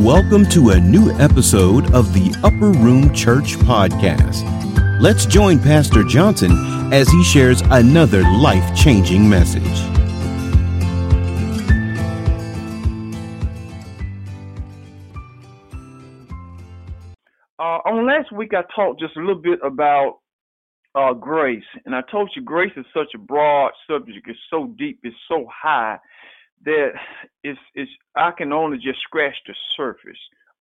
Welcome to a new episode of the Upper Room Church Podcast. Let's join Pastor Johnson as he shares another life changing message. Uh, on last week, I talked just a little bit about uh, grace, and I told you grace is such a broad subject. It's so deep. It's so high that it's, it's I can only just scratch the surface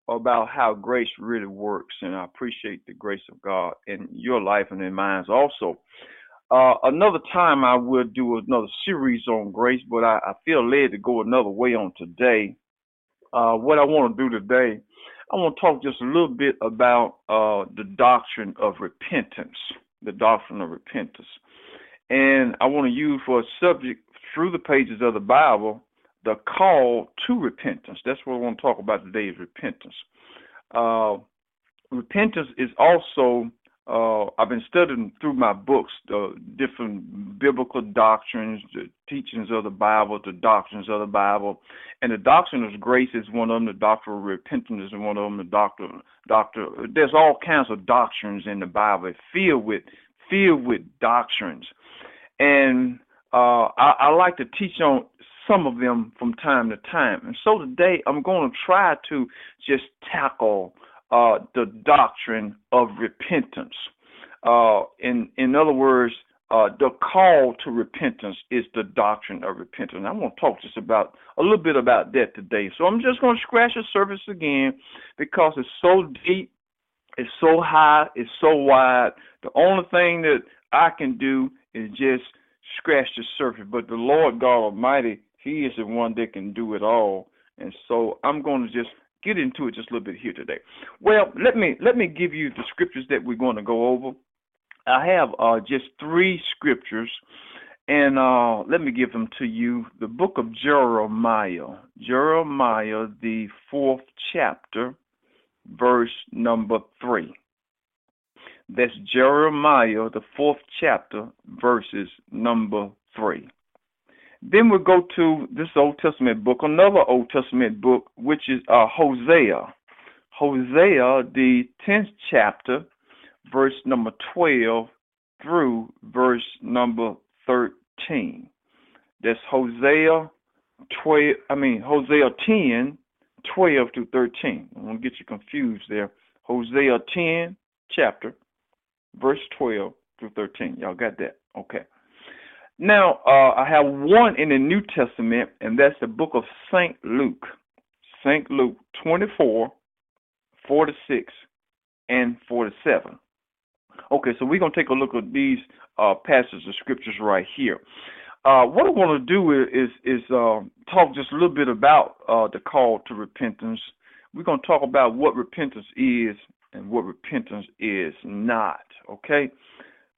about how grace really works, and I appreciate the grace of God in your life and in mine also. Uh, another time I will do another series on grace, but I, I feel led to go another way on today. Uh, what I want to do today, I want to talk just a little bit about uh, the doctrine of repentance, the doctrine of repentance. And I want to use for a subject through the pages of the Bible the call to repentance. That's what I want to talk about today is repentance. Uh, repentance is also uh, I've been studying through my books the different biblical doctrines, the teachings of the Bible, the doctrines of the Bible, and the doctrine of grace is one of them. The doctrine of repentance is one of them. The doctrine, doctor, there's all kinds of doctrines in the Bible filled with filled with doctrines, and uh, I, I like to teach on some of them from time to time. And so today I'm going to try to just tackle uh, the doctrine of repentance. Uh, in in other words, uh, the call to repentance is the doctrine of repentance. I'm going to talk just about a little bit about that today. So I'm just going to scratch the surface again because it's so deep, it's so high, it's so wide. The only thing that I can do is just scratch the surface. But the Lord God Almighty he is the one that can do it all. And so I'm going to just get into it just a little bit here today. Well, let me let me give you the scriptures that we're going to go over. I have uh, just three scriptures, and uh, let me give them to you. The book of Jeremiah, Jeremiah, the fourth chapter, verse number three. That's Jeremiah, the fourth chapter, verses number three. Then we'll go to this Old Testament book, another Old Testament book, which is uh, Hosea. Hosea, the 10th chapter, verse number 12 through verse number 13. That's Hosea 12, I mean, Hosea 10, 12 through 13. I won't get you confused there. Hosea 10, chapter, verse 12 through 13. Y'all got that? Okay. Now, uh, I have one in the New Testament, and that's the book of St. Luke. St. Luke 24, 46, and 47. Okay, so we're going to take a look at these uh, passages of scriptures right here. Uh, what I want to do is is uh, talk just a little bit about uh, the call to repentance. We're going to talk about what repentance is and what repentance is not. Okay.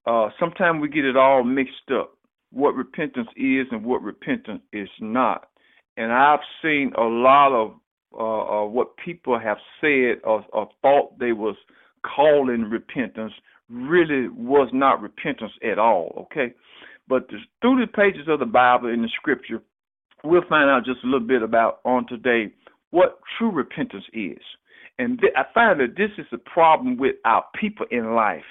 Uh, sometimes we get it all mixed up what repentance is and what repentance is not. And I've seen a lot of uh, uh, what people have said or, or thought they was calling repentance really was not repentance at all. Okay, but through the pages of the Bible and the Scripture, we'll find out just a little bit about on today what true repentance is. And th- I find that this is a problem with our people in life,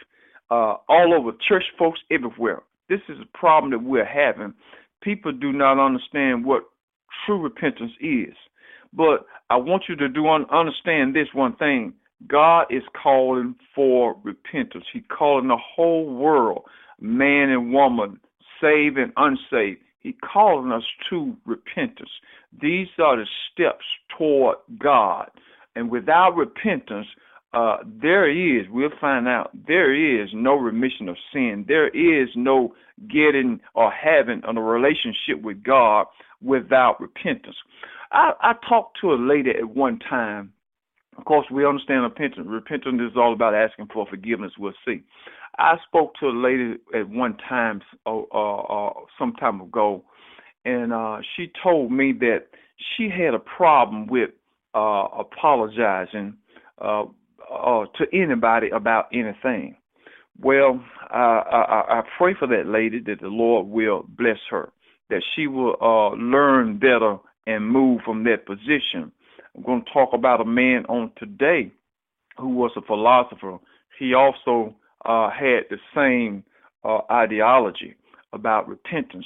uh, all over church folks everywhere this is a problem that we're having. People do not understand what true repentance is. But I want you to do un- understand this one thing. God is calling for repentance. He's calling the whole world, man and woman, saved and unsaved. He's calling us to repentance. These are the steps toward God. And without repentance, uh, there is, we'll find out, there is no remission of sin. There is no getting or having a relationship with God without repentance. I, I talked to a lady at one time. Of course, we understand repentance. Repentance is all about asking for forgiveness. We'll see. I spoke to a lady at one time, uh, uh, uh, some time ago, and uh, she told me that she had a problem with uh, apologizing uh, uh, to anybody about anything. Well, I, I, I pray for that lady that the Lord will bless her, that she will uh, learn better and move from that position. I'm going to talk about a man on today who was a philosopher. He also uh, had the same uh, ideology about repentance.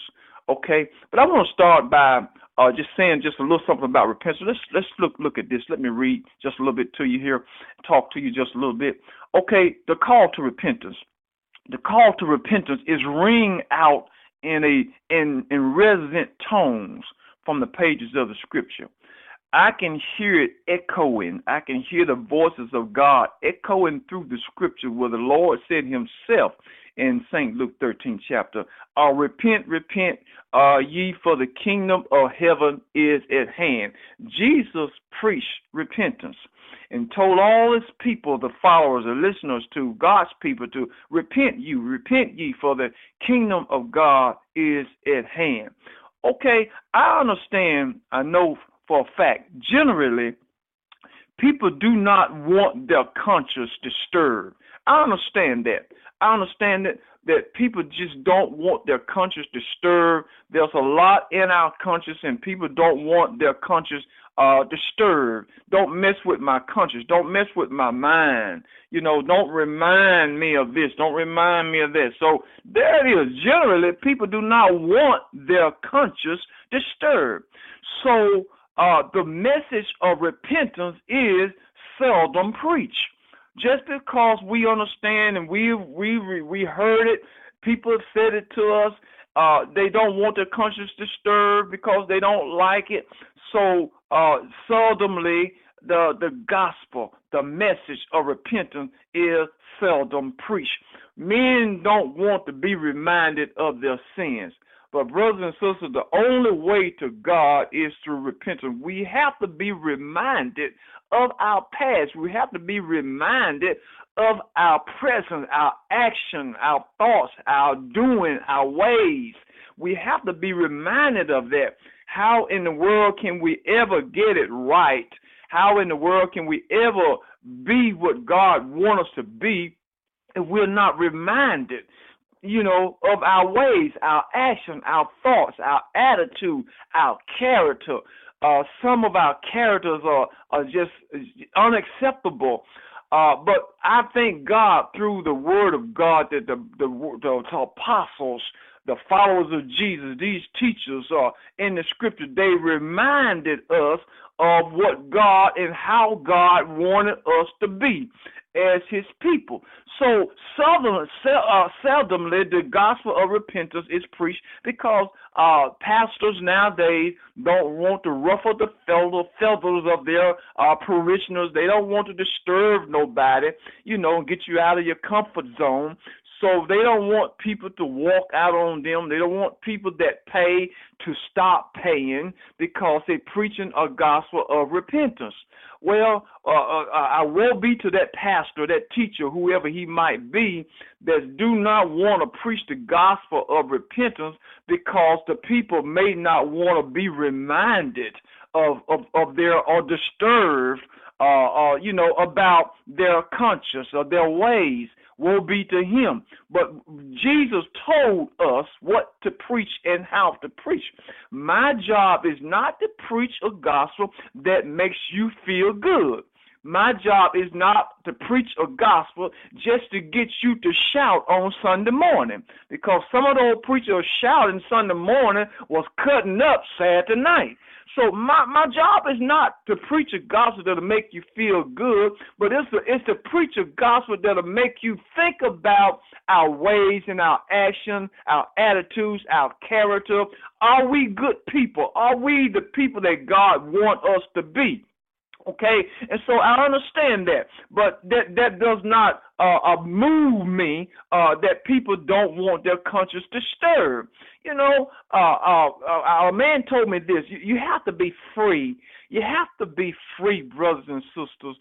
Okay, but I want to start by uh, just saying just a little something about repentance. Let's let's look look at this. Let me read just a little bit to you here, talk to you just a little bit. Okay, the call to repentance. The call to repentance is ring out in a in in resonant tones from the pages of the scripture. I can hear it echoing. I can hear the voices of God echoing through the scripture where the Lord said himself in St. Luke 13 chapter, uh, repent, repent, uh, ye for the kingdom of heaven is at hand. Jesus preached repentance and told all his people, the followers, the listeners to God's people to repent you, repent ye for the kingdom of God is at hand. Okay, I understand, I know for a fact, generally, people do not want their conscience disturbed. I understand that. I understand that that people just don't want their conscience disturbed. There's a lot in our conscience, and people don't want their conscience uh, disturbed. Don't mess with my conscience. Don't mess with my mind. You know, don't remind me of this. Don't remind me of that. So there it is. Generally, people do not want their conscience disturbed. So uh, the message of repentance is seldom preached. Just because we understand and we we we heard it, people have said it to us. Uh, they don't want their conscience disturbed because they don't like it. So uh, seldomly the the gospel, the message of repentance is seldom preached. Men don't want to be reminded of their sins. But brothers and sisters, the only way to God is through repentance. We have to be reminded of our past. We have to be reminded of our present, our action, our thoughts, our doing, our ways. We have to be reminded of that. How in the world can we ever get it right? How in the world can we ever be what God wants us to be if we're not reminded? You know, of our ways, our action, our thoughts, our attitude, our character. Uh, some of our characters are, are just unacceptable. Uh, but I thank God through the Word of God that the, the, the, the apostles, the followers of Jesus, these teachers are uh, in the Scripture. They reminded us of what God and how God wanted us to be as his people. So seldom, uh, seldomly the gospel of repentance is preached because uh, pastors nowadays don't want to ruffle the feathers of their uh, parishioners. They don't want to disturb nobody, you know, and get you out of your comfort zone. So they don't want people to walk out on them. They don't want people that pay to stop paying because they're preaching a gospel of repentance. Well, uh, uh, I will be to that pastor, that teacher, whoever he might be, that do not want to preach the gospel of repentance because the people may not want to be reminded of, of, of their or disturbed, uh, uh, you know, about their conscience or their ways will be to him. But Jesus told us what to preach and how to preach. My job is not to preach a gospel that makes you feel good. My job is not to preach a gospel just to get you to shout on Sunday morning. Because some of those preachers shouting Sunday morning was cutting up Saturday night. So my, my job is not to preach a gospel that'll make you feel good, but it's to, it's to preach a gospel that'll make you think about our ways and our action, our attitudes, our character. Are we good people? Are we the people that God wants us to be? Okay, and so I understand that, but that that does not uh, uh, move me uh, that people don't want their conscience disturbed. You know, uh, uh, uh, a man told me this: you, you have to be free. You have to be free, brothers and sisters,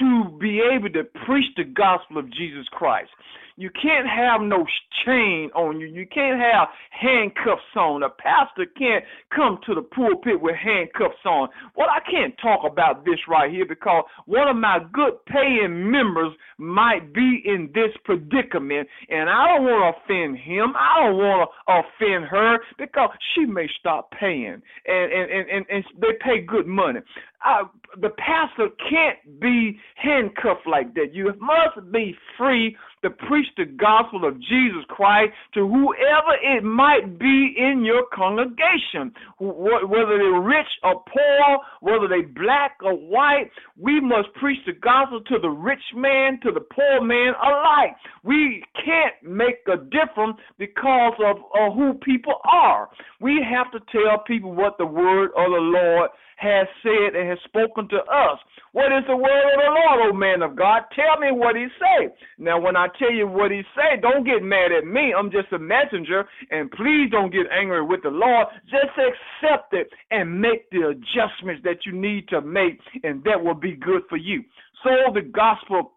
to be able to preach the gospel of Jesus Christ. You can't have no chain on you. You can't have handcuffs on. A pastor can't come to the pulpit with handcuffs on. Well, I can't talk about this right here because one of my good paying members might be in this predicament, and I don't want to offend him. I don't want to offend her because she may stop paying, and and and and, and they pay good money. I, the pastor can't be handcuffed like that. You must be free to preach the gospel of Jesus Christ to whoever it might be in your congregation, whether they're rich or poor, whether they're black or white. We must preach the gospel to the rich man, to the poor man alike. We can't make a difference because of, of who people are. We have to tell people what the word of the Lord has said and has spoken to us. What is the word of the Lord, O man of God? Tell me what he say. Now, when I tell you what he say, don't get mad at me. I'm just a messenger, and please don't get angry with the Lord. Just accept it and make the adjustments that you need to make, and that will be good for you. So the gospel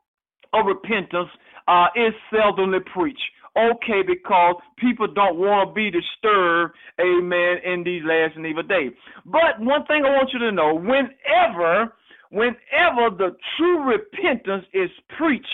of repentance uh, is seldomly preached okay because people don't want to be disturbed, amen, in these last and evil days. But one thing I want you to know whenever, whenever the true repentance is preached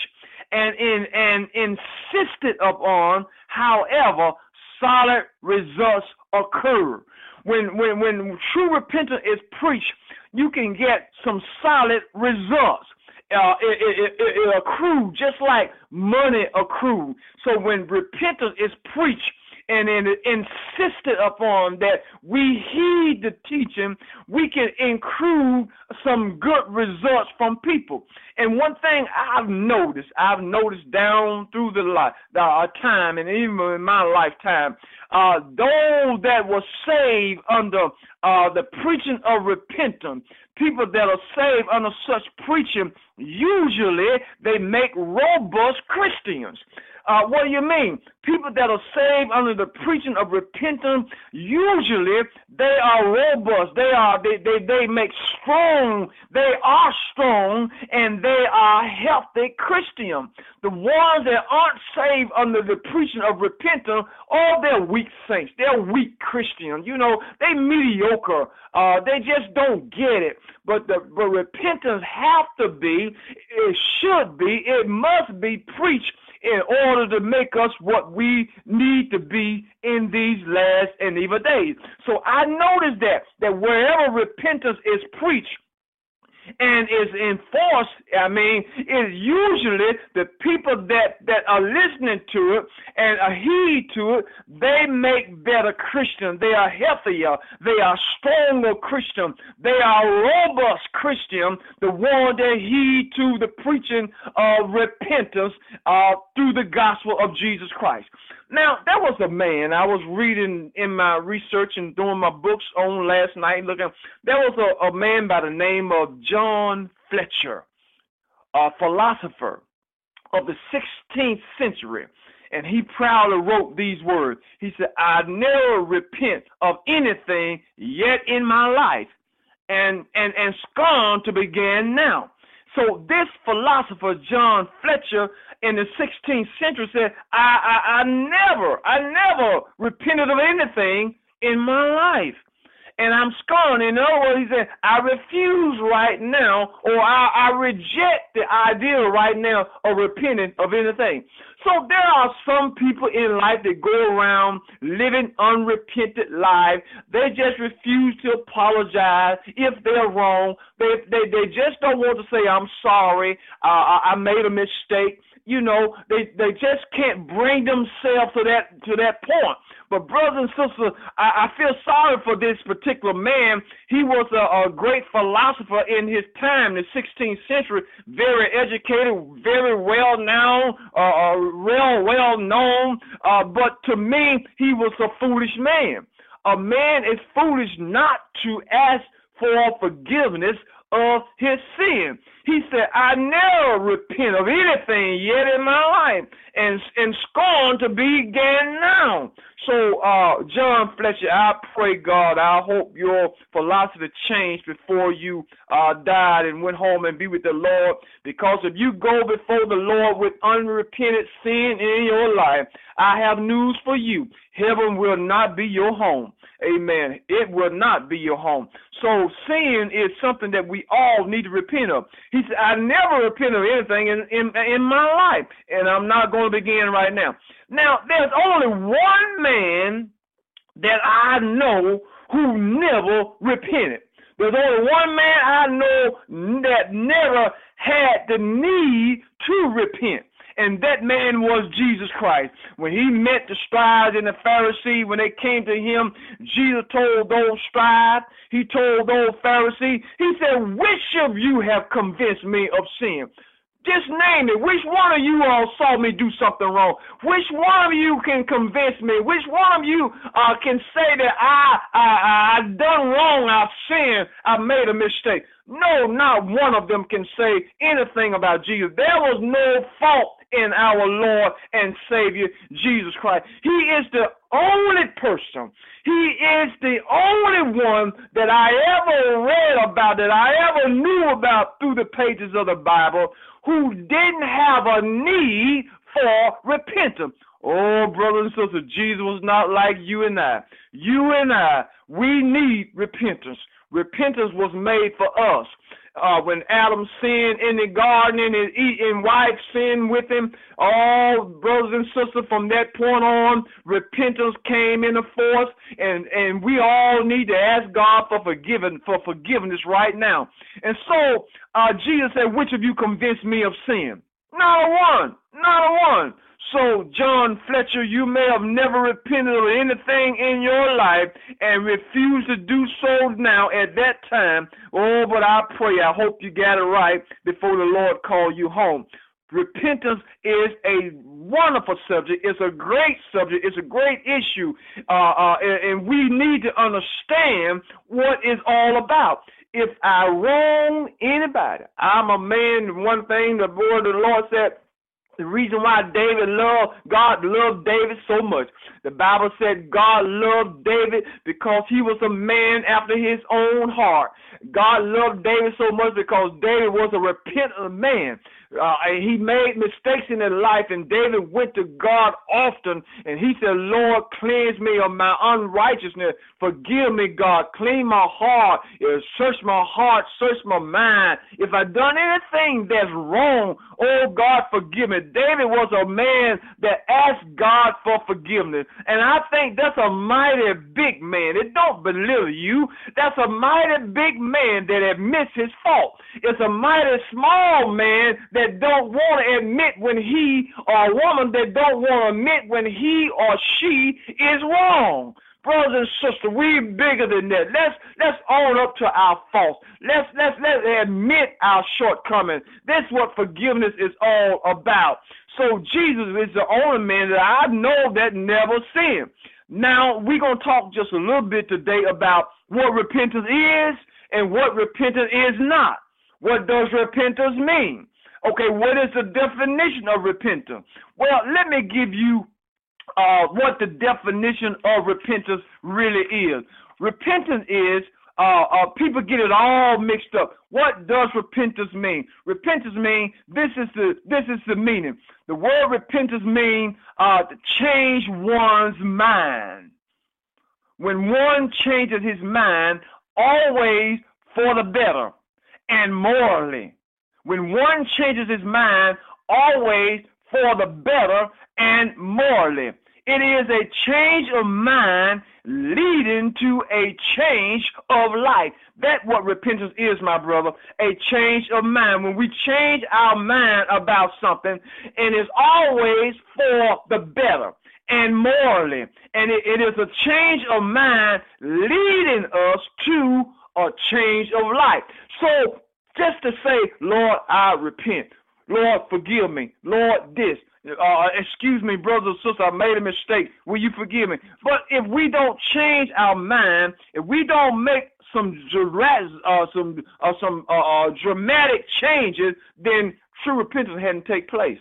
and, in, and insisted upon, however, solid results occur. When, when, when true repentance is preached, you can get some solid results uh, it, it, it, it accrue just like money accrue. So when repentance is preached, and insisted upon that we heed the teaching, we can accrue some good results from people. And one thing I've noticed, I've noticed down through the life, the uh, time, and even in my lifetime, uh, those that were saved under uh, the preaching of repentance, people that are saved under such preaching, usually they make robust Christians. Uh, what do you mean? People that are saved under the preaching of repentance, usually they are robust. They are they, they, they make strong, they are strong, and they are healthy Christian. The ones that aren't saved under the preaching of repentance, all they're weak saints. They're weak Christians. You know, they mediocre. Uh, they just don't get it. But the but repentance have to be, it should be, it must be preached in order to make us what we need to be in these last and evil days. So I noticed that that wherever repentance is preached, and is enforced, I mean, is usually the people that, that are listening to it and heed to it, they make better Christians. They are healthier. They are stronger Christians. They are robust Christians, the one that heed to the preaching of repentance uh, through the gospel of Jesus Christ. Now, there was a man I was reading in my research and doing my books on last night. Looking, there was a, a man by the name of John Fletcher, a philosopher of the 16th century. And he proudly wrote these words. He said, I never repent of anything yet in my life, and, and, and scorn to begin now. So this philosopher, John Fletcher, in the 16th century said, I, I, I never, I never repented of anything in my life. And I'm scorned. In other words, he said, I refuse right now, or I, I reject the idea right now of repenting of anything. So there are some people in life that go around living unrepented lives. They just refuse to apologize if they're wrong. They they, they just don't want to say I'm sorry. Uh, I, I made a mistake you know, they they just can't bring themselves to that to that point. But brothers and sisters, I, I feel sorry for this particular man. He was a, a great philosopher in his time, the 16th century, very educated, very well known, uh, uh, well well known. Uh, but to me, he was a foolish man. A man is foolish not to ask for forgiveness of his sin. He said, I never repent of anything yet in my life and, and scorn to begin now. So, uh, John Fletcher, I pray, God, I hope your philosophy changed before you uh, died and went home and be with the Lord. Because if you go before the Lord with unrepented sin in your life, I have news for you. Heaven will not be your home. Amen. It will not be your home. So sin is something that we all need to repent of. He said, I never repent of anything in, in, in my life, and I'm not going to begin right now. Now, there's only one man that I know who never repented. There's only one man I know that never had the need to repent and that man was Jesus Christ. When he met the scribes and the Pharisees, when they came to him, Jesus told those scribes, he told those Pharisees, he said, Which of you have convinced me of sin? Just name it. Which one of you all saw me do something wrong? Which one of you can convince me? Which one of you uh, can say that I, I, I done wrong, I've sinned, I made a mistake? No, not one of them can say anything about Jesus. There was no fault in our Lord and Savior Jesus Christ. He is the only person, He is the only one that I ever read about, that I ever knew about through the pages of the Bible, who didn't have a need for repentance. Oh, brothers and sisters, Jesus was not like you and I. You and I, we need repentance. Repentance was made for us uh, when Adam sinned in the garden and his eating wife sinned with him, all brothers and sisters from that point on, repentance came into force, and and we all need to ask God for forgiving for forgiveness right now. And so uh, Jesus said, "Which of you convinced me of sin?" Not a one, not a one. So, John Fletcher, you may have never repented of anything in your life and refused to do so now at that time. Oh, but I pray, I hope you got it right before the Lord call you home. Repentance is a wonderful subject. It's a great subject. It's a great issue. Uh, uh, and, and we need to understand what it's all about if I wrong anybody, I'm a man. One thing the word of the Lord said, the reason why David loved, God loved David so much. The Bible said God loved David because he was a man after his own heart. God loved David so much because David was a repentant man. Uh, he made mistakes in his life, and David went to God often, and he said, Lord, cleanse me of my unrighteousness. Forgive me, God. Clean my heart. Uh, search my heart. Search my mind. If I've done anything that's wrong, oh, God, forgive me. David was a man that asked God for forgiveness, and I think that's a mighty big man. It don't belittle you. That's a mighty big man that admits his fault. It's a mighty small man that don't want to admit when he or a woman that don't want to admit when he or she is wrong. Brothers and sisters, we bigger than that. Let's let's own up to our faults. Let's let's let's admit our shortcomings. That's what forgiveness is all about. So Jesus is the only man that I know that never sinned. Now we're gonna talk just a little bit today about what repentance is and what repentance is not. What does repentance mean? Okay, what is the definition of repentance? Well, let me give you uh, what the definition of repentance really is. Repentance is uh, uh, people get it all mixed up. What does repentance mean? Repentance mean this is the this is the meaning. The word repentance mean uh, to change one's mind. When one changes his mind, always for the better and morally when one changes his mind, always for the better and morally. It is a change of mind leading to a change of life. That's what repentance is, my brother. A change of mind. When we change our mind about something, and it's always for the better and morally. And it, it is a change of mind leading us to a change of life. So just to say, Lord, I repent. Lord, forgive me. Lord, this. Uh, excuse me, brothers and sisters, I made a mistake. Will you forgive me? But if we don't change our mind, if we don't make some uh, some uh, some uh, uh, dramatic changes, then true repentance hadn't take place,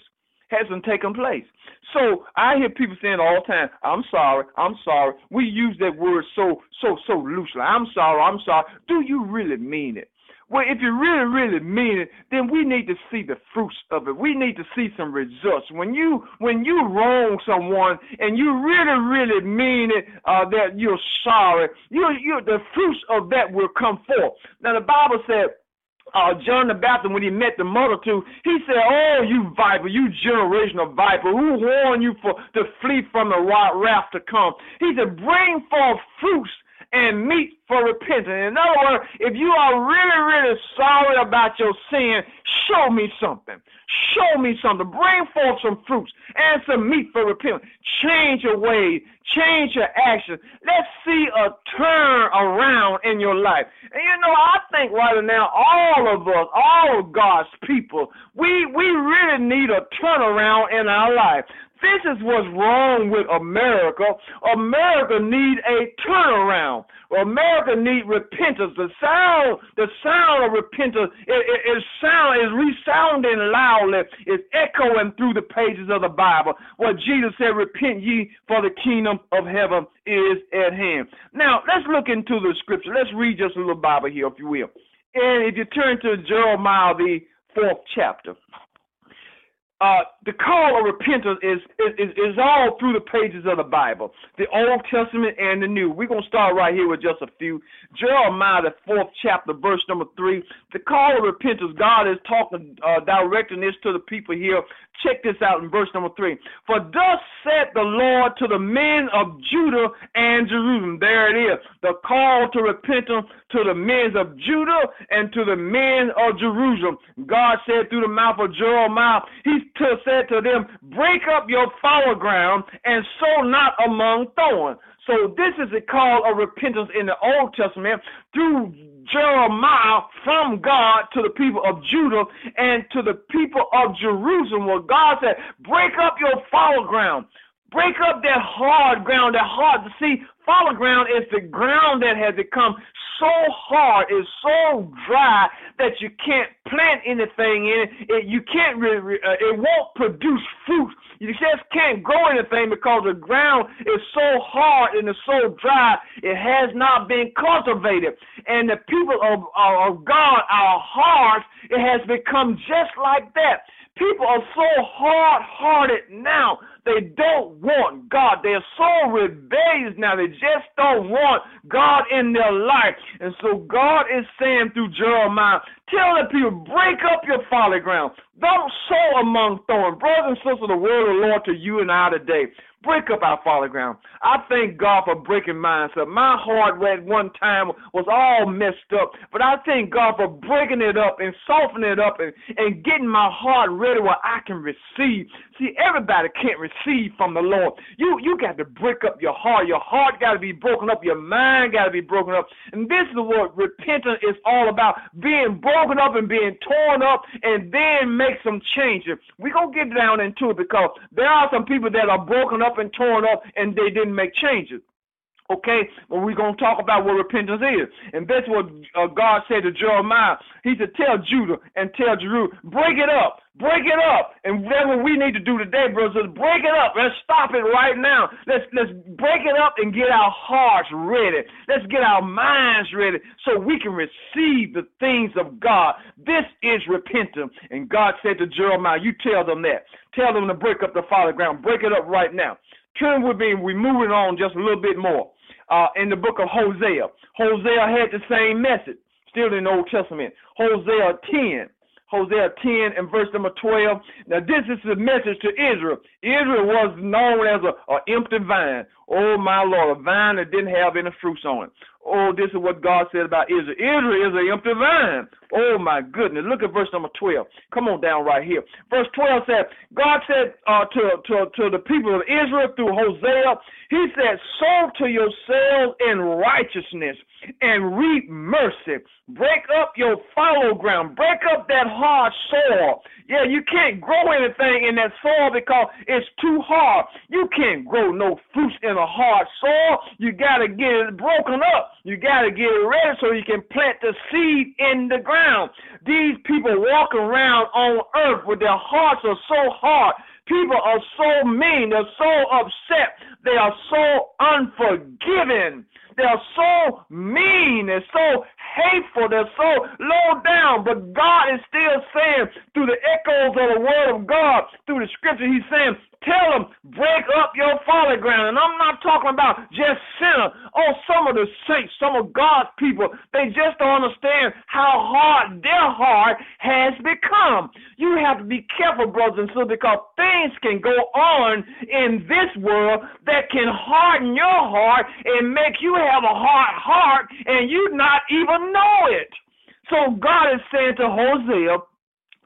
hasn't taken place. So I hear people saying all the time, "I'm sorry, I'm sorry." We use that word so so so loosely. I'm sorry, I'm sorry. Do you really mean it? Well, if you really, really mean it, then we need to see the fruits of it. We need to see some results. When you when you wrong someone and you really, really mean it, uh, that you're sorry, you you the fruits of that will come forth. Now the Bible said uh, John the Baptist, when he met the multitude, he said, Oh, you viper, you generational viper, who warned you for to flee from the wrath to come? He said, Bring forth fruits and meet for repentance. In other words, if you are really, really sorry about your sin, show me something. Show me something. Bring forth some fruits and some meat for repentance. Change your ways. Change your actions. Let's see a turn around in your life. And you know, I think right now, all of us, all of God's people, we we really need a turnaround in our life. This is what's wrong with America. America need a turnaround. America need repentance. The sound, the sound of repentance is, is sound is resounding loudly. It's echoing through the pages of the Bible. What Jesus said, "Repent ye, for the kingdom of heaven is at hand." Now let's look into the scripture. Let's read just a little Bible here, if you will. And if you turn to Jeremiah, the fourth chapter uh, the call of repentance is, is, is all through the pages of the Bible, the Old Testament and the New. We're going to start right here with just a few. Jeremiah, the fourth chapter, verse number three. The call of repentance, God is talking, uh, directing this to the people here. Check this out in verse number three. For thus said the Lord to the men of Judah and Jerusalem. There it is. The call to repentance to the men of Judah and to the men of Jerusalem. God said through the mouth of Jeremiah, He to, said to them, Break up your fallow ground and sow not among thorns. So this is a call of repentance in the Old Testament through Jeremiah from God to the people of Judah and to the people of Jerusalem, where God said, Break up your fallow ground. Break up that hard ground, that hard to see. Fallow ground is the ground that has become so hard, it's so dry that you can't plant anything in it. it you can't really, uh, it won't produce fruit. You just can't grow anything because the ground is so hard and it's so dry. It has not been cultivated. And the people of, of God, our hearts, it has become just like that. People are so hard hearted now. They don't want God. They're so rebellious now. They just don't want God in their life. And so God is saying through Jeremiah, tell the people, break up your fallow ground. Don't sow among thorns. Brothers and sisters, the word of the Lord to you and I today break up our fallow ground. I thank God for breaking mine. So my heart at one time was all messed up, but I thank God for breaking it up and softening it up and, and getting my heart ready where I can receive. See, everybody can't receive from the Lord. You you got to break up your heart. Your heart got to be broken up. Your mind got to be broken up. And this is what repentance is all about: being broken up and being torn up, and then make some changes. We're gonna get down into it because there are some people that are broken up and torn up, and they didn't make changes. Okay, well, we're going to talk about what repentance is. And that's what uh, God said to Jeremiah. He said, Tell Judah and tell Jerusalem, break it up, break it up. And that's what we need to do today, brothers. Break it up. Let's stop it right now. Let's, let's break it up and get our hearts ready. Let's get our minds ready so we can receive the things of God. This is repentance. And God said to Jeremiah, You tell them that. Tell them to break up the father ground. Break it up right now. Turn with me, we're moving on just a little bit more uh, in the book of Hosea. Hosea had the same message, still in the Old Testament. Hosea 10. Hosea 10 and verse number 12. Now, this is the message to Israel. Israel was known as a, a empty vine. Oh, my Lord, a vine that didn't have any fruits on it. Oh, this is what God said about Israel. Israel is an empty vine. Oh my goodness. Look at verse number 12. Come on down right here. Verse 12 said, God said uh, to, to, to the people of Israel through Hosea, He said, Sow to yourselves in righteousness and reap mercy. Break up your fallow ground. Break up that hard soil. Yeah, you can't grow anything in that soil because it's too hard. You can't grow no fruits in a hard soil. You got to get it broken up. You got to get it ready so you can plant the seed in the ground. These people walk around on earth with their hearts are so hard. People are so mean. They're so upset. They are so unforgiving. They're so mean. They're so hateful. They're so low down. But God is still saying through the echoes of the word of God, through the scripture, He's saying, Tell them, break up your fallow ground. And I'm not talking about just sinners. Oh, some of the saints, some of God's people, they just don't understand how hard their heart has become. You have to be careful, brothers and sisters, because things can go on in this world that can harden your heart and make you have a hard heart and you not even know it. So God is saying to Hosea,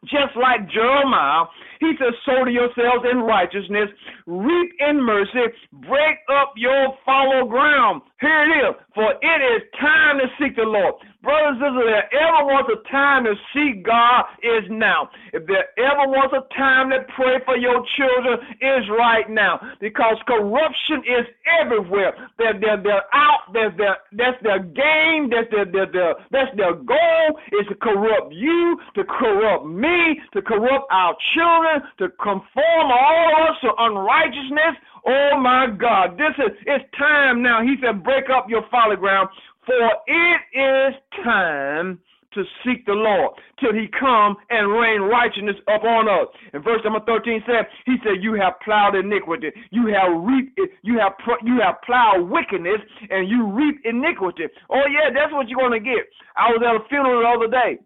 just like Jeremiah, he says, sow to yourselves in righteousness, reap in mercy, break up your fallow ground. Here it is, for it is time to seek the Lord. Brothers and sisters, if there ever was a time to seek God, is now. If there ever was a time to pray for your children, is right now. Because corruption is everywhere. They're, they're, they're out, there's their, that's their game, that's their, their, their, that's their goal, is to corrupt you, to corrupt me, to corrupt our children, to conform all of us to unrighteousness. Oh my God, this is it's time now. He said, break up your fallow ground, for it is time to seek the Lord till he come and rain righteousness upon us. And verse number 13 said, he said, you have plowed iniquity. You have reaped, you have, you have plowed wickedness and you reap iniquity. Oh yeah, that's what you're going to get. I was at a funeral the other day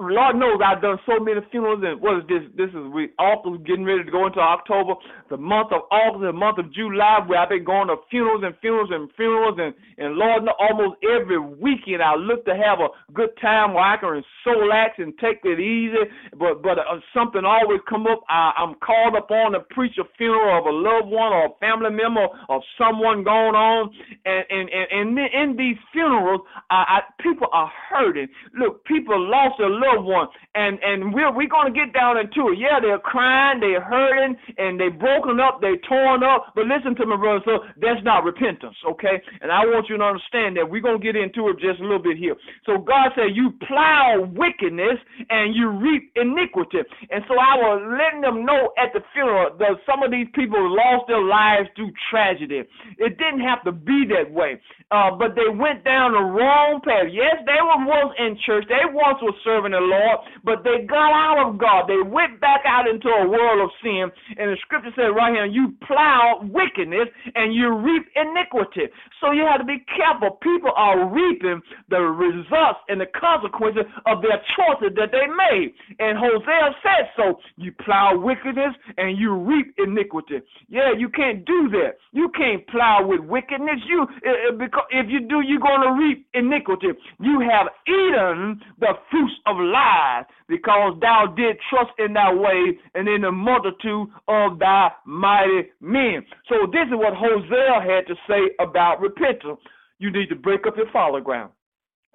Lord knows I've done so many funerals, and what is this? This is we August getting ready to go into October, the month of August, the month of July, where I've been going to funerals and funerals and funerals, and and Lord, knows, almost every weekend I look to have a good time where I can relax and take it easy. But but uh, something always come up. I, I'm called upon to preach a funeral of a loved one or a family member of someone going on, and and and, and in these funerals, I, I, people are hurting. Look, people lost their loved one, and and we're we're gonna get down into it. Yeah, they're crying, they're hurting, and they're broken up, they're torn up. But listen to me, brother. So that's not repentance, okay? And I want you to understand that we're gonna get into it just a little bit here. So God said, you plow wickedness and you reap iniquity. And so I was letting them know at the funeral that some of these people lost their lives through tragedy. It didn't have to be that way, uh, but they went down the wrong path. Yes, they were once in church. They once were serving the Lord, but they got out of God. They went back out into a world of sin. And the scripture says right here, you plow wickedness and you reap iniquity. So you have to be careful. People are reaping the results and the consequences of their choices that they made. And Hosea said so. You plow wickedness and you reap iniquity. Yeah, you can't do that. You can't plow with wickedness. You eh, eh, because if you do, you're going to reap iniquity. You have eaten the fruits of lies, because thou did trust in thy way and in the multitude of thy mighty men. So this is what Hosea had to say about repentance. You need to break up your fallow ground.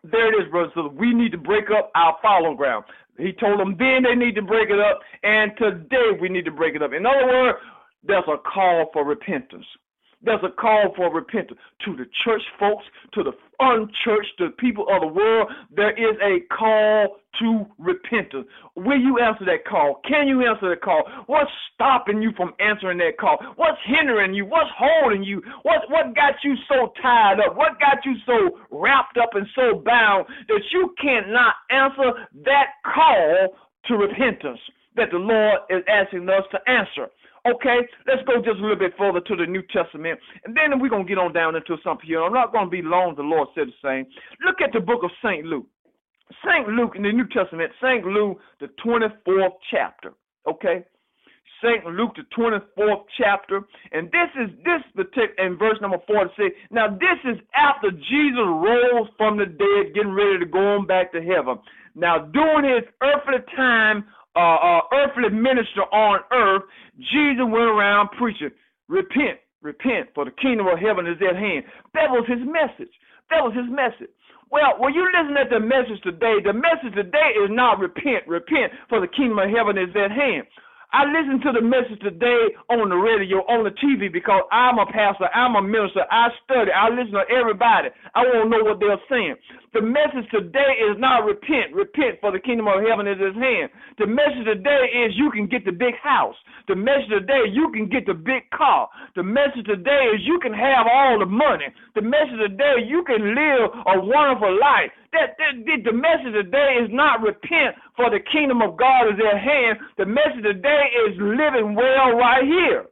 There it is, brothers. We need to break up our fallow ground. He told them then they need to break it up, and today we need to break it up. In other words, there's a call for repentance. There's a call for repentance to the church folks, to the unchurched, to the people of the world. There is a call to repentance. Will you answer that call? Can you answer that call? What's stopping you from answering that call? What's hindering you? What's holding you? What what got you so tied up? What got you so wrapped up and so bound that you cannot answer that call to repentance that the Lord is asking us to answer? Okay, let's go just a little bit further to the New Testament, and then we're to get on down into something here. I'm not to be long, the Lord said the same. Look at the book of St. Luke. St. Luke in the New Testament, St. Luke, the 24th chapter. Okay? St. Luke, the 24th chapter. And this is this particular in verse number 46. Now, this is after Jesus rose from the dead, getting ready to go on back to heaven. Now, during his earthly time uh, uh, earthly minister on earth, Jesus went around preaching, repent, repent, for the kingdom of heaven is at hand. That was his message. That was his message. Well, when you listen to the message today, the message today is not repent, repent, for the kingdom of heaven is at hand. I listen to the message today on the radio, on the TV, because I'm a pastor, I'm a minister, I study, I listen to everybody. I want to know what they're saying. The message today is not repent, repent, for the kingdom of heaven is at hand. The message today is you can get the big house. The message today you can get the big car. The message today is you can have all the money. The message today you can live a wonderful life that, that, that the message today is not repent for the kingdom of God is at hand. The message today is living well right here.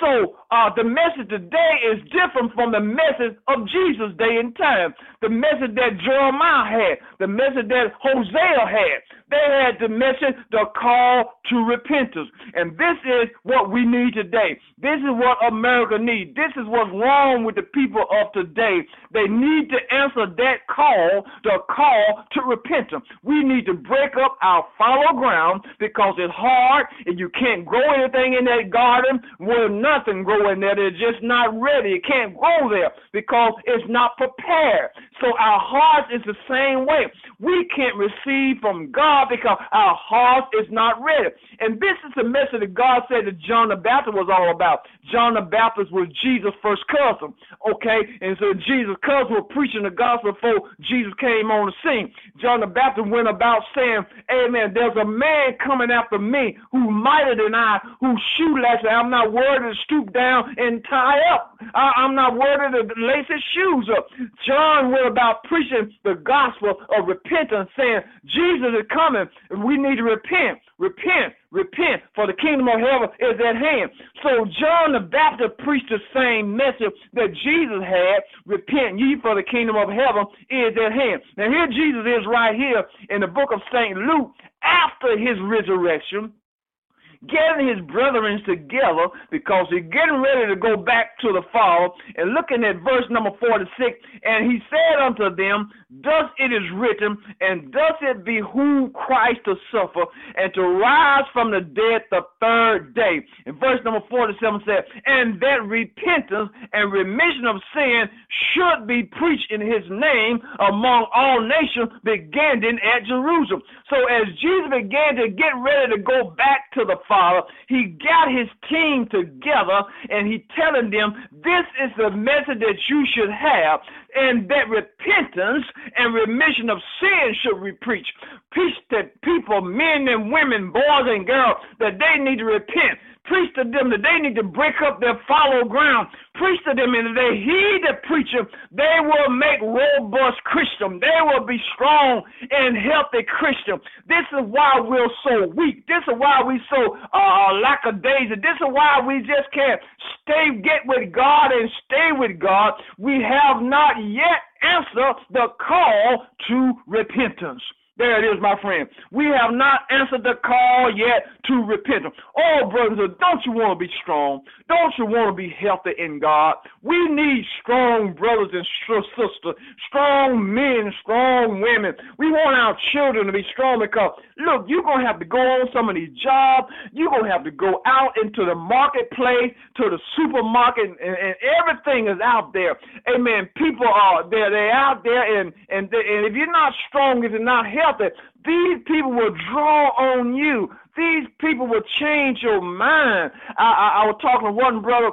So uh, the message today is different from the message of Jesus' day and time. The message that Jeremiah had, the message that Hosea had. They had the message, the call to repentance. And this is what we need today. This is what America needs. This is what's wrong with the people of today. They need to answer that call, the call to repentance. We need to break up our fallow ground because it's hard and you can't grow anything in that garden where nothing grow in there. It's just not ready. It can't grow there because it's not prepared. So our heart is the same way. We can't receive from God because our heart is not ready. And this is the message that God said that John the Baptist was all about. John the Baptist was Jesus' first cousin. Okay? And so Jesus' cousin was preaching the gospel before Jesus came on the scene. John the Baptist went about saying, Amen, there's a man coming after me who's mightier than I, whose shoelaces I'm not worthy to stoop down and tie up. I, am not worthy to lace his shoes up. John went about preaching the gospel of repentance, saying, Jesus is coming. We need to repent, repent, repent, for the kingdom of heaven is at hand. So John the Baptist preached the same message that Jesus had. Repent ye for the kingdom of heaven is at hand. Now here Jesus is right here in the book of St. Luke after his resurrection getting his brethren together because he's getting ready to go back to the Father. And looking at verse number 46, and he said unto them, Thus it is written, and thus it behoove Christ to suffer and to rise from the dead the third day. And verse number 47 said, And that repentance and remission of sin should be preached in his name among all nations, beginning at Jerusalem. So as Jesus began to get ready to go back to the Father, he got his team together and he telling them, this is the message that you should have and that repentance and remission of sin should be preached. Preach to people, men and women, boys and girls, that they need to repent. Preach to them that they need to break up their fallow ground. Preach to them and if they heed the preacher, they will make robust Christian. They will be strong and healthy Christian. This is why we're so weak. This is why we so uh, lackadaisy. This is why we just can't stay, get with God and stay with God. We have not yet answered the call to repentance. There it is, my friend. We have not answered the call yet to repentance. Oh, brothers, don't you want to be strong? Don't you want to be healthy in God? We need strong brothers and sisters, strong men, strong women. We want our children to be strong because, look, you're going to have to go on some of these jobs. You're going to have to go out into the marketplace, to the supermarket, and, and everything is out there. Amen. People are there. They're out there, and, and, and if you're not strong, if you're not healthy, that these people will draw on you. These people will change your mind. I, I, I was talking to one brother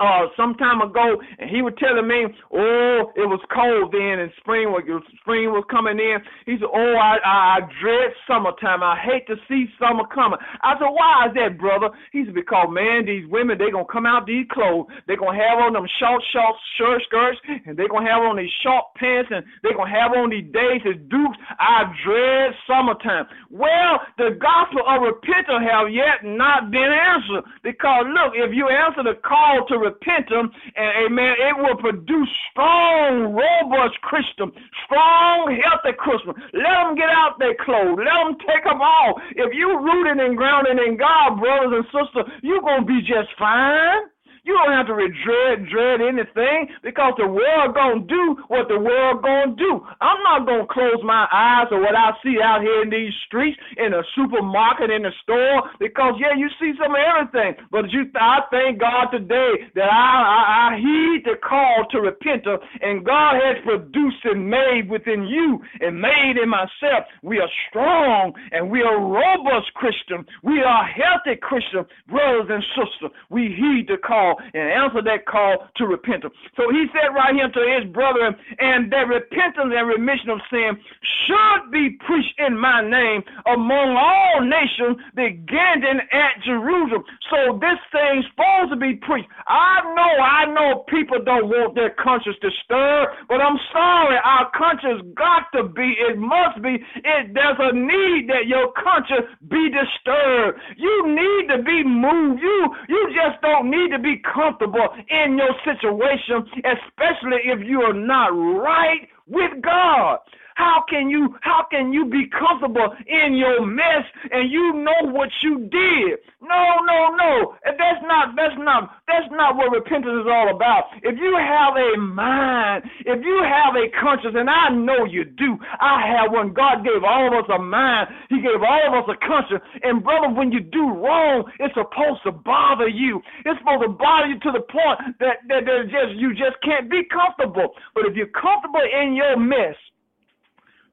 uh, some time ago, and he was telling me, oh, it was cold then, and spring was spring was coming in. He said, oh, I, I, I dread summertime. I hate to see summer coming. I said, why is that, brother? He said, because man, these women they gonna come out these clothes. They gonna have on them short, short shirt skirts, and they gonna have on these short pants, and they gonna have on these days as dukes. I dread summertime. Well, the gospel of repentance have yet not been answered because look, if you answer the call to repentance them, and amen, it will produce strong, robust Christian, strong, healthy Christian. Let them get out their clothes. Let them take them off. If you rooted and grounded in God, brothers and sisters, you're going to be just fine. You don't have to dread dread anything because the world gonna do what the world gonna do. I'm not gonna close my eyes to what I see out here in these streets, in a supermarket, in a store, because yeah, you see some of everything. But you, I thank God today that I, I, I heed the call to repentance, and God has produced and made within you and made in myself. We are strong and we are robust Christian. We are healthy Christian brothers and sisters. We heed the call and answer that call to repentance. So he said right here to his brethren, and that repentance and remission of sin should be preached in my name among all nations, beginning at Jerusalem. So this thing's supposed to be preached. I know, I know people don't want their conscience disturbed, but I'm sorry, our conscience got to be, it must be, it there's a need that your conscience be disturbed. You need to be moved. You you just don't need to be comfortable in your situation, especially if you are not right with God. How can you how can you be comfortable in your mess and you know what you did? No, no, no. That's not that's not that's not what repentance is all about. If you have a mind, if you have a conscience, and I know you do, I have one. God gave all of us a mind. He gave all of us a conscience. And brother, when you do wrong, it's supposed to bother you. It's supposed to bother you to the point that that, that just you just can't be comfortable. But if you're comfortable in your mess,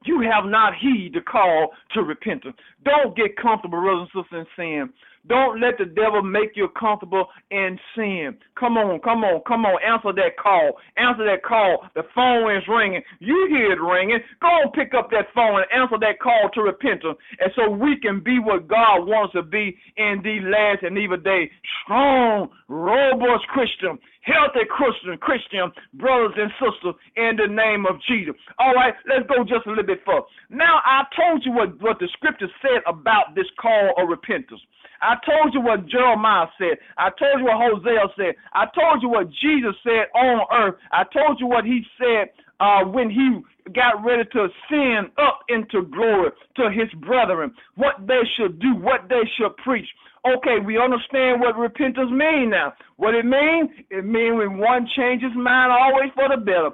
you have not heed the call to repentance. Don't get comfortable, brothers and sisters, in sin. Don't let the devil make you comfortable in sin. Come on, come on, come on. Answer that call. Answer that call. The phone is ringing. You hear it ringing. Go and pick up that phone and answer that call to repentance. And so we can be what God wants to be in these last and evil days. Strong, robust Christian, healthy Christian, Christian brothers and sisters in the name of Jesus. All right, let's go just a little bit further. Now I told you what, what the scripture said about this call of repentance. I told you what Jeremiah said. I told you what Hosea said. I told you what Jesus said on earth. I told you what he said uh, when he got ready to ascend up into glory to his brethren, what they should do, what they should preach. Okay, we understand what repentance means now. What it means? It means when one changes mind always for the better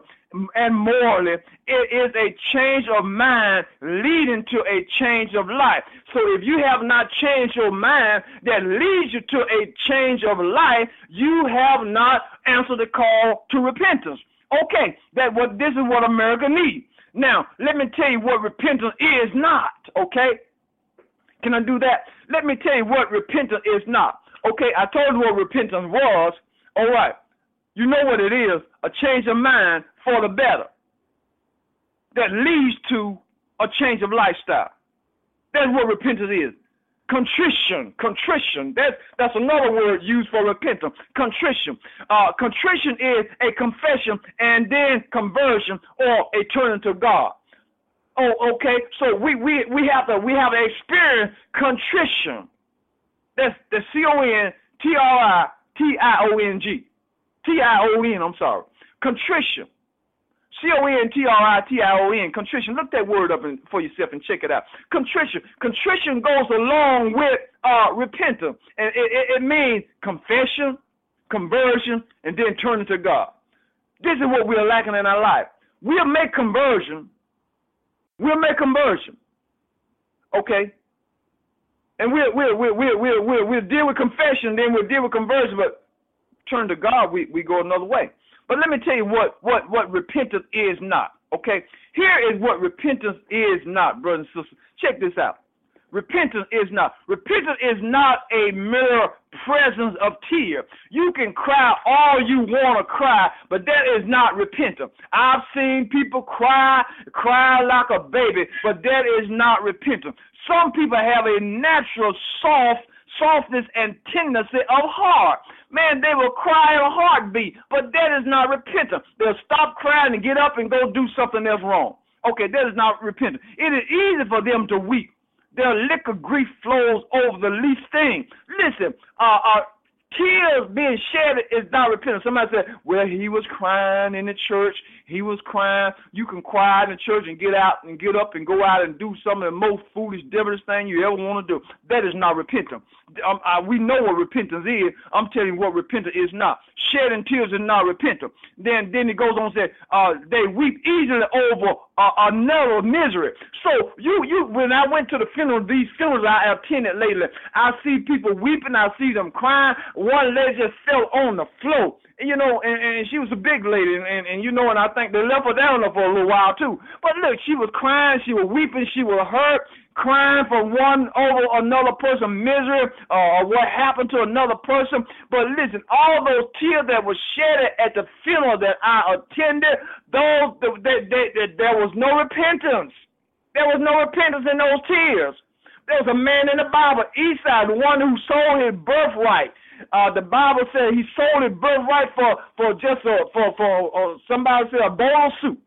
and morally, it is a change of mind leading to a change of life. So if you have not changed your mind that leads you to a change of life, you have not answered the call to repentance. Okay, that what this is what America needs. Now, let me tell you what repentance is not, okay? Can I do that? Let me tell you what repentance is not. Okay, I told you what repentance was. All right. You know what it is a change of mind for the better that leads to a change of lifestyle. That's what repentance is. Contrition, contrition. That's that's another word used for repentance. Contrition. Uh, contrition is a confession and then conversion or a turning to God. Oh, okay. So we we we have to we have to experience contrition. That's the C O N T R I T I O N G. T I O N. I'm sorry. Contrition. C O N T R I T I O N, contrition. Look that word up for yourself and check it out. Contrition. Contrition goes along with uh, repentance, and it, it, it means confession, conversion, and then turning to God. This is what we're lacking in our life. We'll make conversion. We'll make conversion. Okay? And we'll, we'll, we'll, we'll, we'll, we'll, we'll deal with confession, then we'll deal with conversion, but turn to God, we, we go another way. But let me tell you what, what, what repentance is not. Okay? Here is what repentance is not, brothers and sisters. Check this out. Repentance is not. Repentance is not a mere presence of tears. You can cry all you want to cry, but that is not repentance. I've seen people cry, cry like a baby, but that is not repentance. Some people have a natural soft softness and tendency of heart. Man, they will cry a heartbeat, but that is not repentance. They'll stop crying and get up and go do something else wrong. Okay, that is not repentance. It is easy for them to weep. Their liquor grief flows over the least thing. Listen, uh, uh, tears being shed is not repentance. Somebody said, well, he was crying in the church. He was crying. You can cry in the church and get out and get up and go out and do some of the most foolish, devilish thing you ever want to do. That is not repentance. Um, I, we know what repentance is. I'm telling you what repentance is not. Shedding tears is not repentance. Then then it goes on and says, uh, they weep easily over uh, another misery. So you you when I went to the funeral, these funerals I attended lately, I see people weeping, I see them crying. One lady just fell on the floor you know, and, and she was a big lady, and, and, and you know, and I think they left her down there for a little while too. But look, she was crying, she was weeping, she was hurt, crying for one over another person misery uh, or what happened to another person. But listen, all those tears that were shed at the funeral that I attended, those they, they, they, there was no repentance. There was no repentance in those tears. There was a man in the Bible, Esau, the one who sold his birthright. Uh, the Bible said he sold his birthright for for just a, for for uh, somebody said a bowl of soup.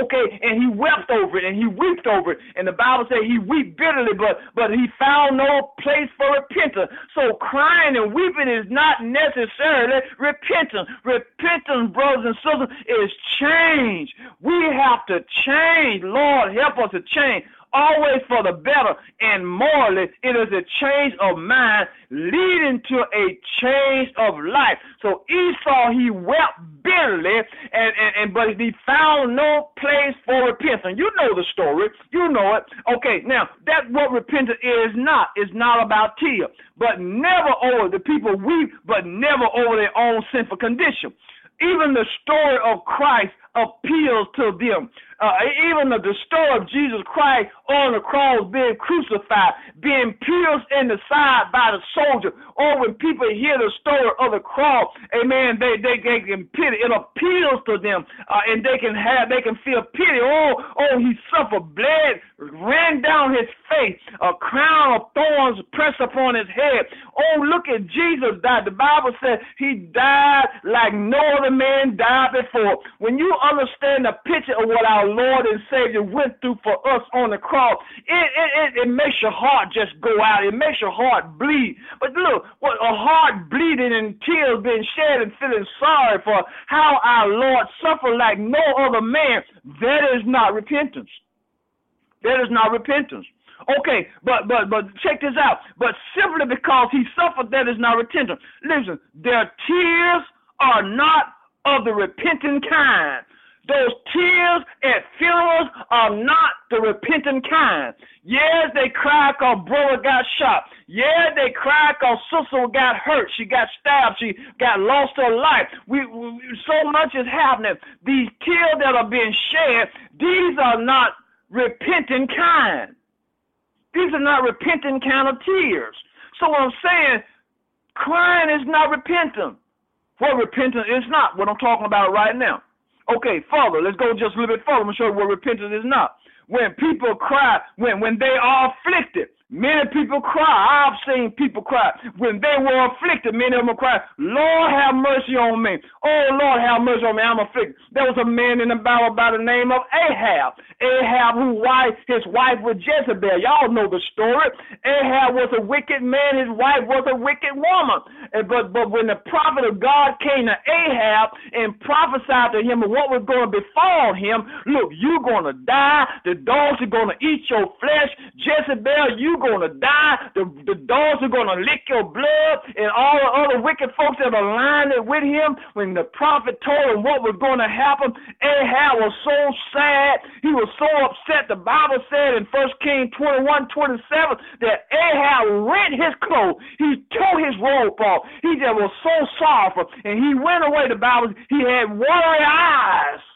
Okay, and he wept over it and he wept over it. And the Bible said he wept bitterly, but but he found no place for repentance. So crying and weeping is not necessarily repentance. Repentance, brothers and sisters, is change. We have to change. Lord, help us to change always for the better, and morally, it is a change of mind leading to a change of life. So Esau, he wept bitterly, and, and, and but he found no place for repentance. You know the story. You know it. Okay, now that's what repentance is not. It's not about tears, but never over the people weep, but never over their own sinful condition. Even the story of Christ appeals to them. Uh, even the, story of Jesus Christ on the cross being crucified, being pierced in the side by the soldier, or when people hear the story of the cross, amen, they, they, they can pity. It appeals to them, uh, and they can have, they can feel pity. Oh, oh, he suffered, blood, ran down his face, a crown of thorns pressed upon his head. Oh, look at Jesus died. The Bible says he died like no other man died before. When you understand the picture of what our Lord and Savior went through for us on the cross, it, it, it, it makes your heart just go out. It makes your heart bleed. But look, what a heart bleeding and tears being shed and feeling sorry for how our Lord suffered like no other man, that is not repentance. That is not repentance. Okay, but but but check this out. But simply because he suffered, that is not repentance. Listen, their tears are not of the repentant kind. Those tears at funerals are not the repentant kind. Yes, they cry because brother got shot. Yeah, they cry because sister got hurt. She got stabbed. She got lost her life. We, we so much is happening. These tears that are being shed, these are not repentant kind. These are not repentant kind of tears. So what I'm saying, crying is not repentant. What repentance is not, what I'm talking about right now. Okay, further, let's go just a little bit further. I'm going to show you what repentance is not. When people cry, when, when they are afflicted, Many people cry. I've seen people cry. When they were afflicted, many of them cry, Lord have mercy on me. Oh, Lord have mercy on me. I'm afflicted. There was a man in the Bible by the name of Ahab. Ahab, who wife, his wife was Jezebel. Y'all know the story. Ahab was a wicked man. His wife was a wicked woman. But, but when the prophet of God came to Ahab and prophesied to him what was going to befall him, look, you're going to die. The dogs are going to eat your flesh. Jezebel, you you're going to die. The, the dogs are going to lick your blood, and all the other wicked folks that are lining with him. When the prophet told him what was going to happen, Ahab was so sad. He was so upset. The Bible said in 1 Kings 21 27 that Ahab rent his clothes. He tore his robe off. He just was so sorrowful. And he went away. The Bible, he had watery eyes.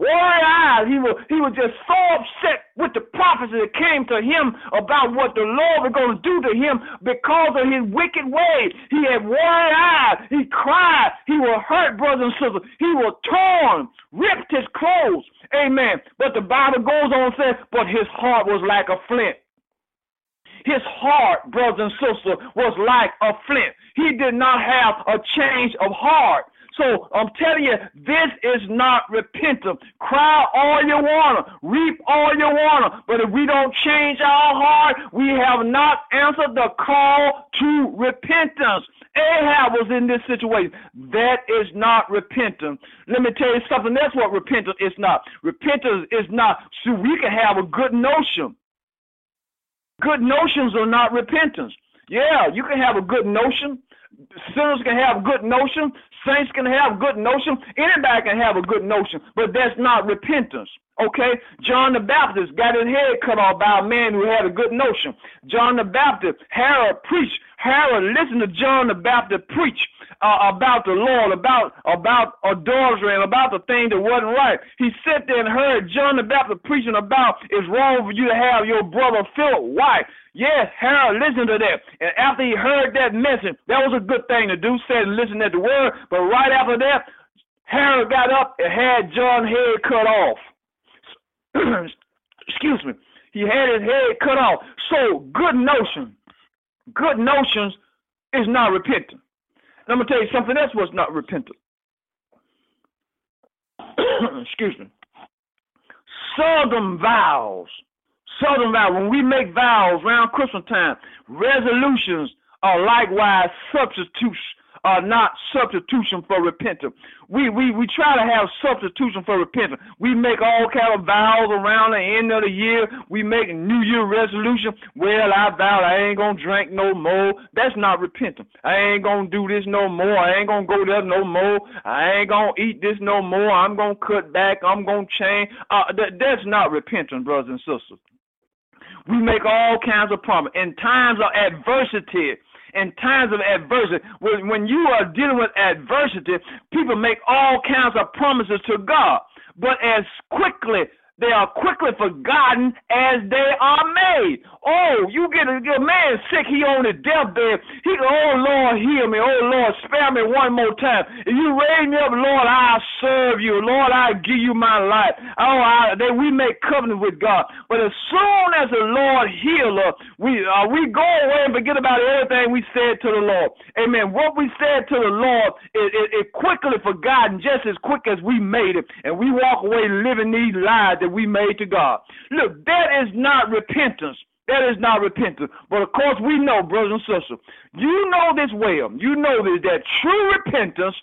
Watery eyes. He was, he was just so upset with the prophecy that came to him about what the Lord was going to do to him because of his wicked ways. He had watery eyes. He cried. He was hurt, brothers and sisters. He was torn, ripped his clothes. Amen. But the Bible goes on and says, but his heart was like a flint. His heart, brothers and sisters, was like a flint. He did not have a change of heart. So I'm telling you, this is not repentance. Cry all you want to, reap all you want to, but if we don't change our heart, we have not answered the call to repentance. Ahab was in this situation. That is not repentance. Let me tell you something. That's what repentance is not. Repentance is not. So we can have a good notion. Good notions are not repentance. Yeah, you can have a good notion. Sinners can have good notion. Saints can have good notion. Anybody can have a good notion, but that's not repentance. Okay? John the Baptist got his head cut off by a man who had a good notion. John the Baptist, Herod preached. Herod listened to John the Baptist preach uh, about the Lord, about about adultery, and about the thing that wasn't right. He sat there and heard John the Baptist preaching about it's wrong for you to have your brother Philip wife. Yes, Herod listened to that. And after he heard that message, that was a good thing to do, said listen at the word. But right after that, Herod got up and had John's head cut off. excuse me, he had his head cut off. So good notion, good notions is not repentant. And I'm gonna tell you something else was not repentant. excuse me. Southern vows. Southern vows. When we make vows around Christmas time, resolutions are likewise substitutes are not substitution for repentance. We, we, we try to have substitution for repentance. We make all kind of vows around the end of the year. We make New Year resolution. Well, I vow I ain't gonna drink no more. That's not repentance. I ain't gonna do this no more. I ain't gonna go there no more. I ain't gonna eat this no more. I'm gonna cut back. I'm gonna change. Uh, that, that's not repentance, brothers and sisters. We make all kinds of promises. In times of adversity, in times of adversity. When, when you are dealing with adversity, people make all kinds of promises to God. But as quickly they are quickly forgotten as they are made. Oh, you get a, a man sick, he on his deathbed. He go, oh Lord, heal me. Oh Lord, spare me one more time. If you raise me up, Lord, I'll serve you. Lord, I'll give you my life. Oh, I, they, we make covenant with God. But as soon as the Lord heal us, we uh, we go away and forget about everything we said to the Lord. Amen. What we said to the Lord is, is, is quickly forgotten, just as quick as we made it, and we walk away living these lives that we made to God. Look, that is not repentance. That is not repentance. But of course, we know, brothers and sisters, you know this well. You know this that true repentance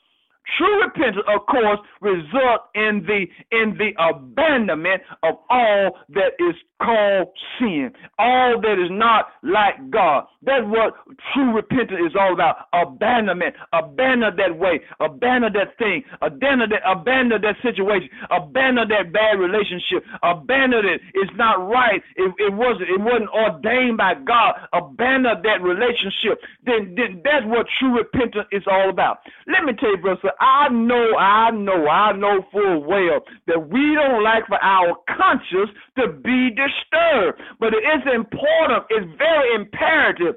True repentance, of course, results in the in the abandonment of all that is called sin, all that is not like God. That's what true repentance is all about. Abandonment, abandon that way, abandon that thing, abandon that, abandon that situation, abandon that bad relationship, abandon it. It's not right. It, it wasn't. It wasn't ordained by God. Abandon that relationship. Then, then that's what true repentance is all about. Let me tell you, brother. I know, I know, I know full well that we don't like for our conscience to be disturbed. But it is important, it's very imperative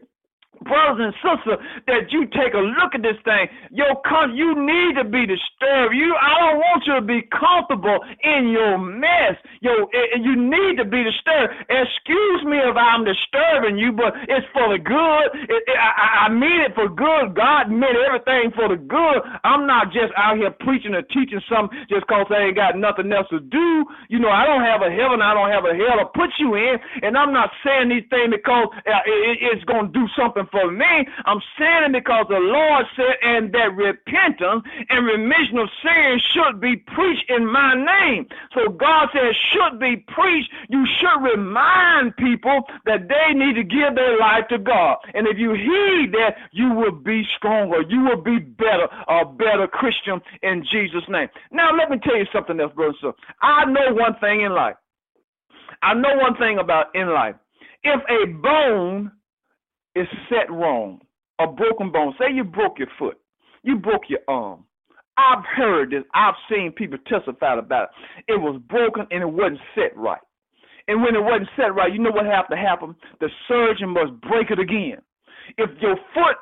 brothers and sisters, that you take a look at this thing. Your con- you need to be disturbed. You, I don't want you to be comfortable in your mess. Yo, you need to be disturbed. Excuse me if I'm disturbing you, but it's for the good. It, it, I, I mean it for good. God meant everything for the good. I'm not just out here preaching or teaching something just because I ain't got nothing else to do. You know, I don't have a heaven. I don't have a hell to put you in, and I'm not saying these things because uh, it, it's going to do something for me. I'm saying because the Lord said, and that repentance and remission of sin should be preached in my name. So God says, should be preached. You should remind people that they need to give their life to God. And if you heed that, you will be stronger. You will be better, a better Christian in Jesus' name. Now, let me tell you something else, brother. So I know one thing in life. I know one thing about in life. If a bone is set wrong, a broken bone. Say you broke your foot, you broke your arm. I've heard this. I've seen people testify about it. It was broken and it wasn't set right. And when it wasn't set right, you know what have to happen? The surgeon must break it again. If your foot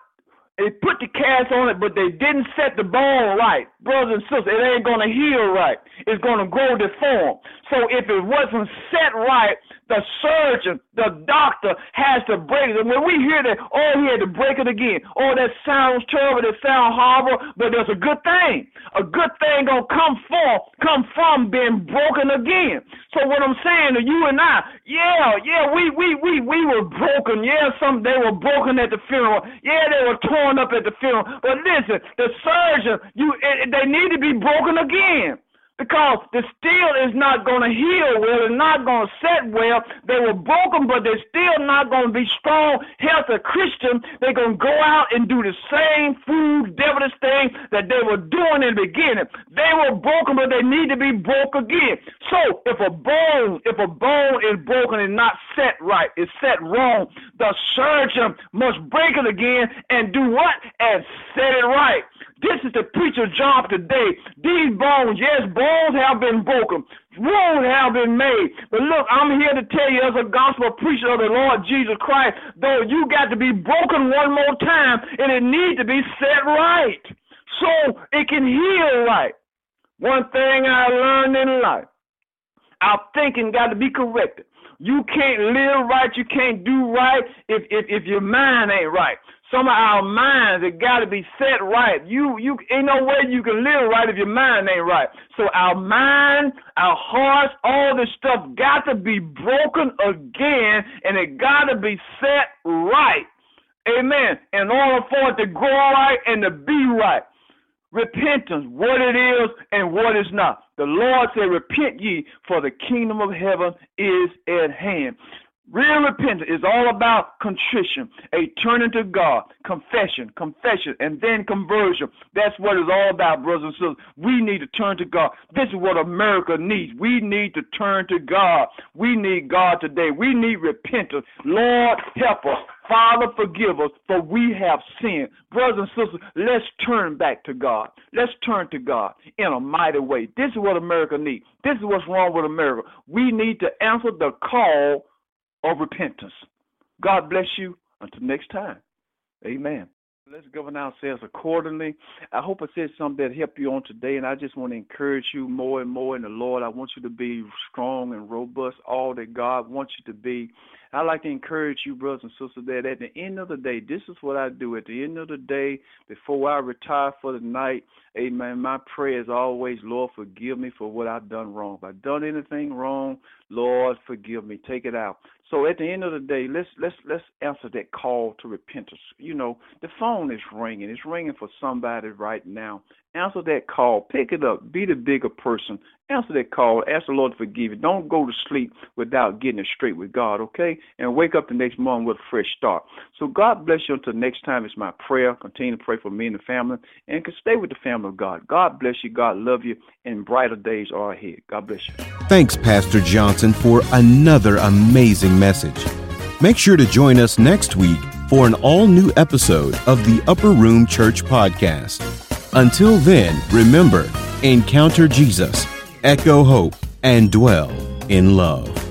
they put the cast on it, but they didn't set the bone right. Brothers and sisters, it ain't to heal right. It's to grow deformed. So if it wasn't set right, the surgeon, the doctor has to break it. And when we hear that, oh, he had to break it again. Oh, that sounds terrible. That sounds horrible. But there's a good thing. A good thing gonna come forth, come from being broken again. So what I'm saying to you and I, yeah, yeah, we we we we were broken. Yeah, some they were broken at the funeral. Yeah, they were torn up at the funeral. But listen, the surgeon, you it, they need to be broken again because the steel is not going to heal well, it's not going to set well. They were broken, but they're still not going to be strong, healthy Christian. They're going to go out and do the same food, devilish thing that they were doing in the beginning. They were broken, but they need to be broke again. So if a bone, if a bone is broken and not set right, it's set wrong, the surgeon must break it again and do what? And set it right. This is the preacher's job today. These bones, yes, bones have been broken. Wounds have been made. But look, I'm here to tell you as a gospel preacher of the Lord Jesus Christ, though you got to be broken one more time and it needs to be set right so it can heal right. One thing I learned in life, our thinking got to be corrected. You can't live right, you can't do right if if, if your mind ain't right. Some of our minds have got to be set right. You you ain't no way you can live right if your mind ain't right. So our mind, our hearts, all this stuff got to be broken again, and it got to be set right. Amen. In order for it to grow right and to be right. Repentance, what it is and what is not. The Lord said, Repent ye, for the kingdom of heaven is at hand. Real repentance is all about contrition, a turning to God, confession, confession, and then conversion. That's what it's all about, brothers and sisters. We need to turn to God. This is what America needs. We need to turn to God. We need God today. We need repentance. Lord, help us. Father, forgive us, for we have sinned. Brothers and sisters, let's turn back to God. Let's turn to God in a mighty way. This is what America needs. This is what's wrong with America. We need to answer the call of repentance. God bless you. Until next time. Amen. Let's govern ourselves accordingly. I hope I said something that helped you on today, and I just want to encourage you more and more in the Lord. I want you to be strong and robust, all that God wants you to be. I like to encourage you, brothers and sisters, that at the end of the day, this is what I do. At the end of the day, before I retire for the night, amen, my prayer is always, Lord, forgive me for what I've done wrong. If I've done anything wrong, Lord, forgive me. Take it out. So at the end of the day, let's let's let's answer that call to repentance. You know, the phone is ringing. It's ringing for somebody right now. Answer that call. Pick it up. Be the bigger person. Answer that call. Ask the Lord to forgive you. Don't go to sleep without getting it straight with God, okay? And wake up the next morning with a fresh start. So God bless you until next time. It's my prayer. Continue to pray for me and the family. And can stay with the family of God. God bless you. God love you. And brighter days are ahead. God bless you. Thanks, Pastor Johnson, for another amazing message. Make sure to join us next week for an all new episode of the Upper Room Church Podcast. Until then, remember encounter Jesus, echo hope, and dwell in love.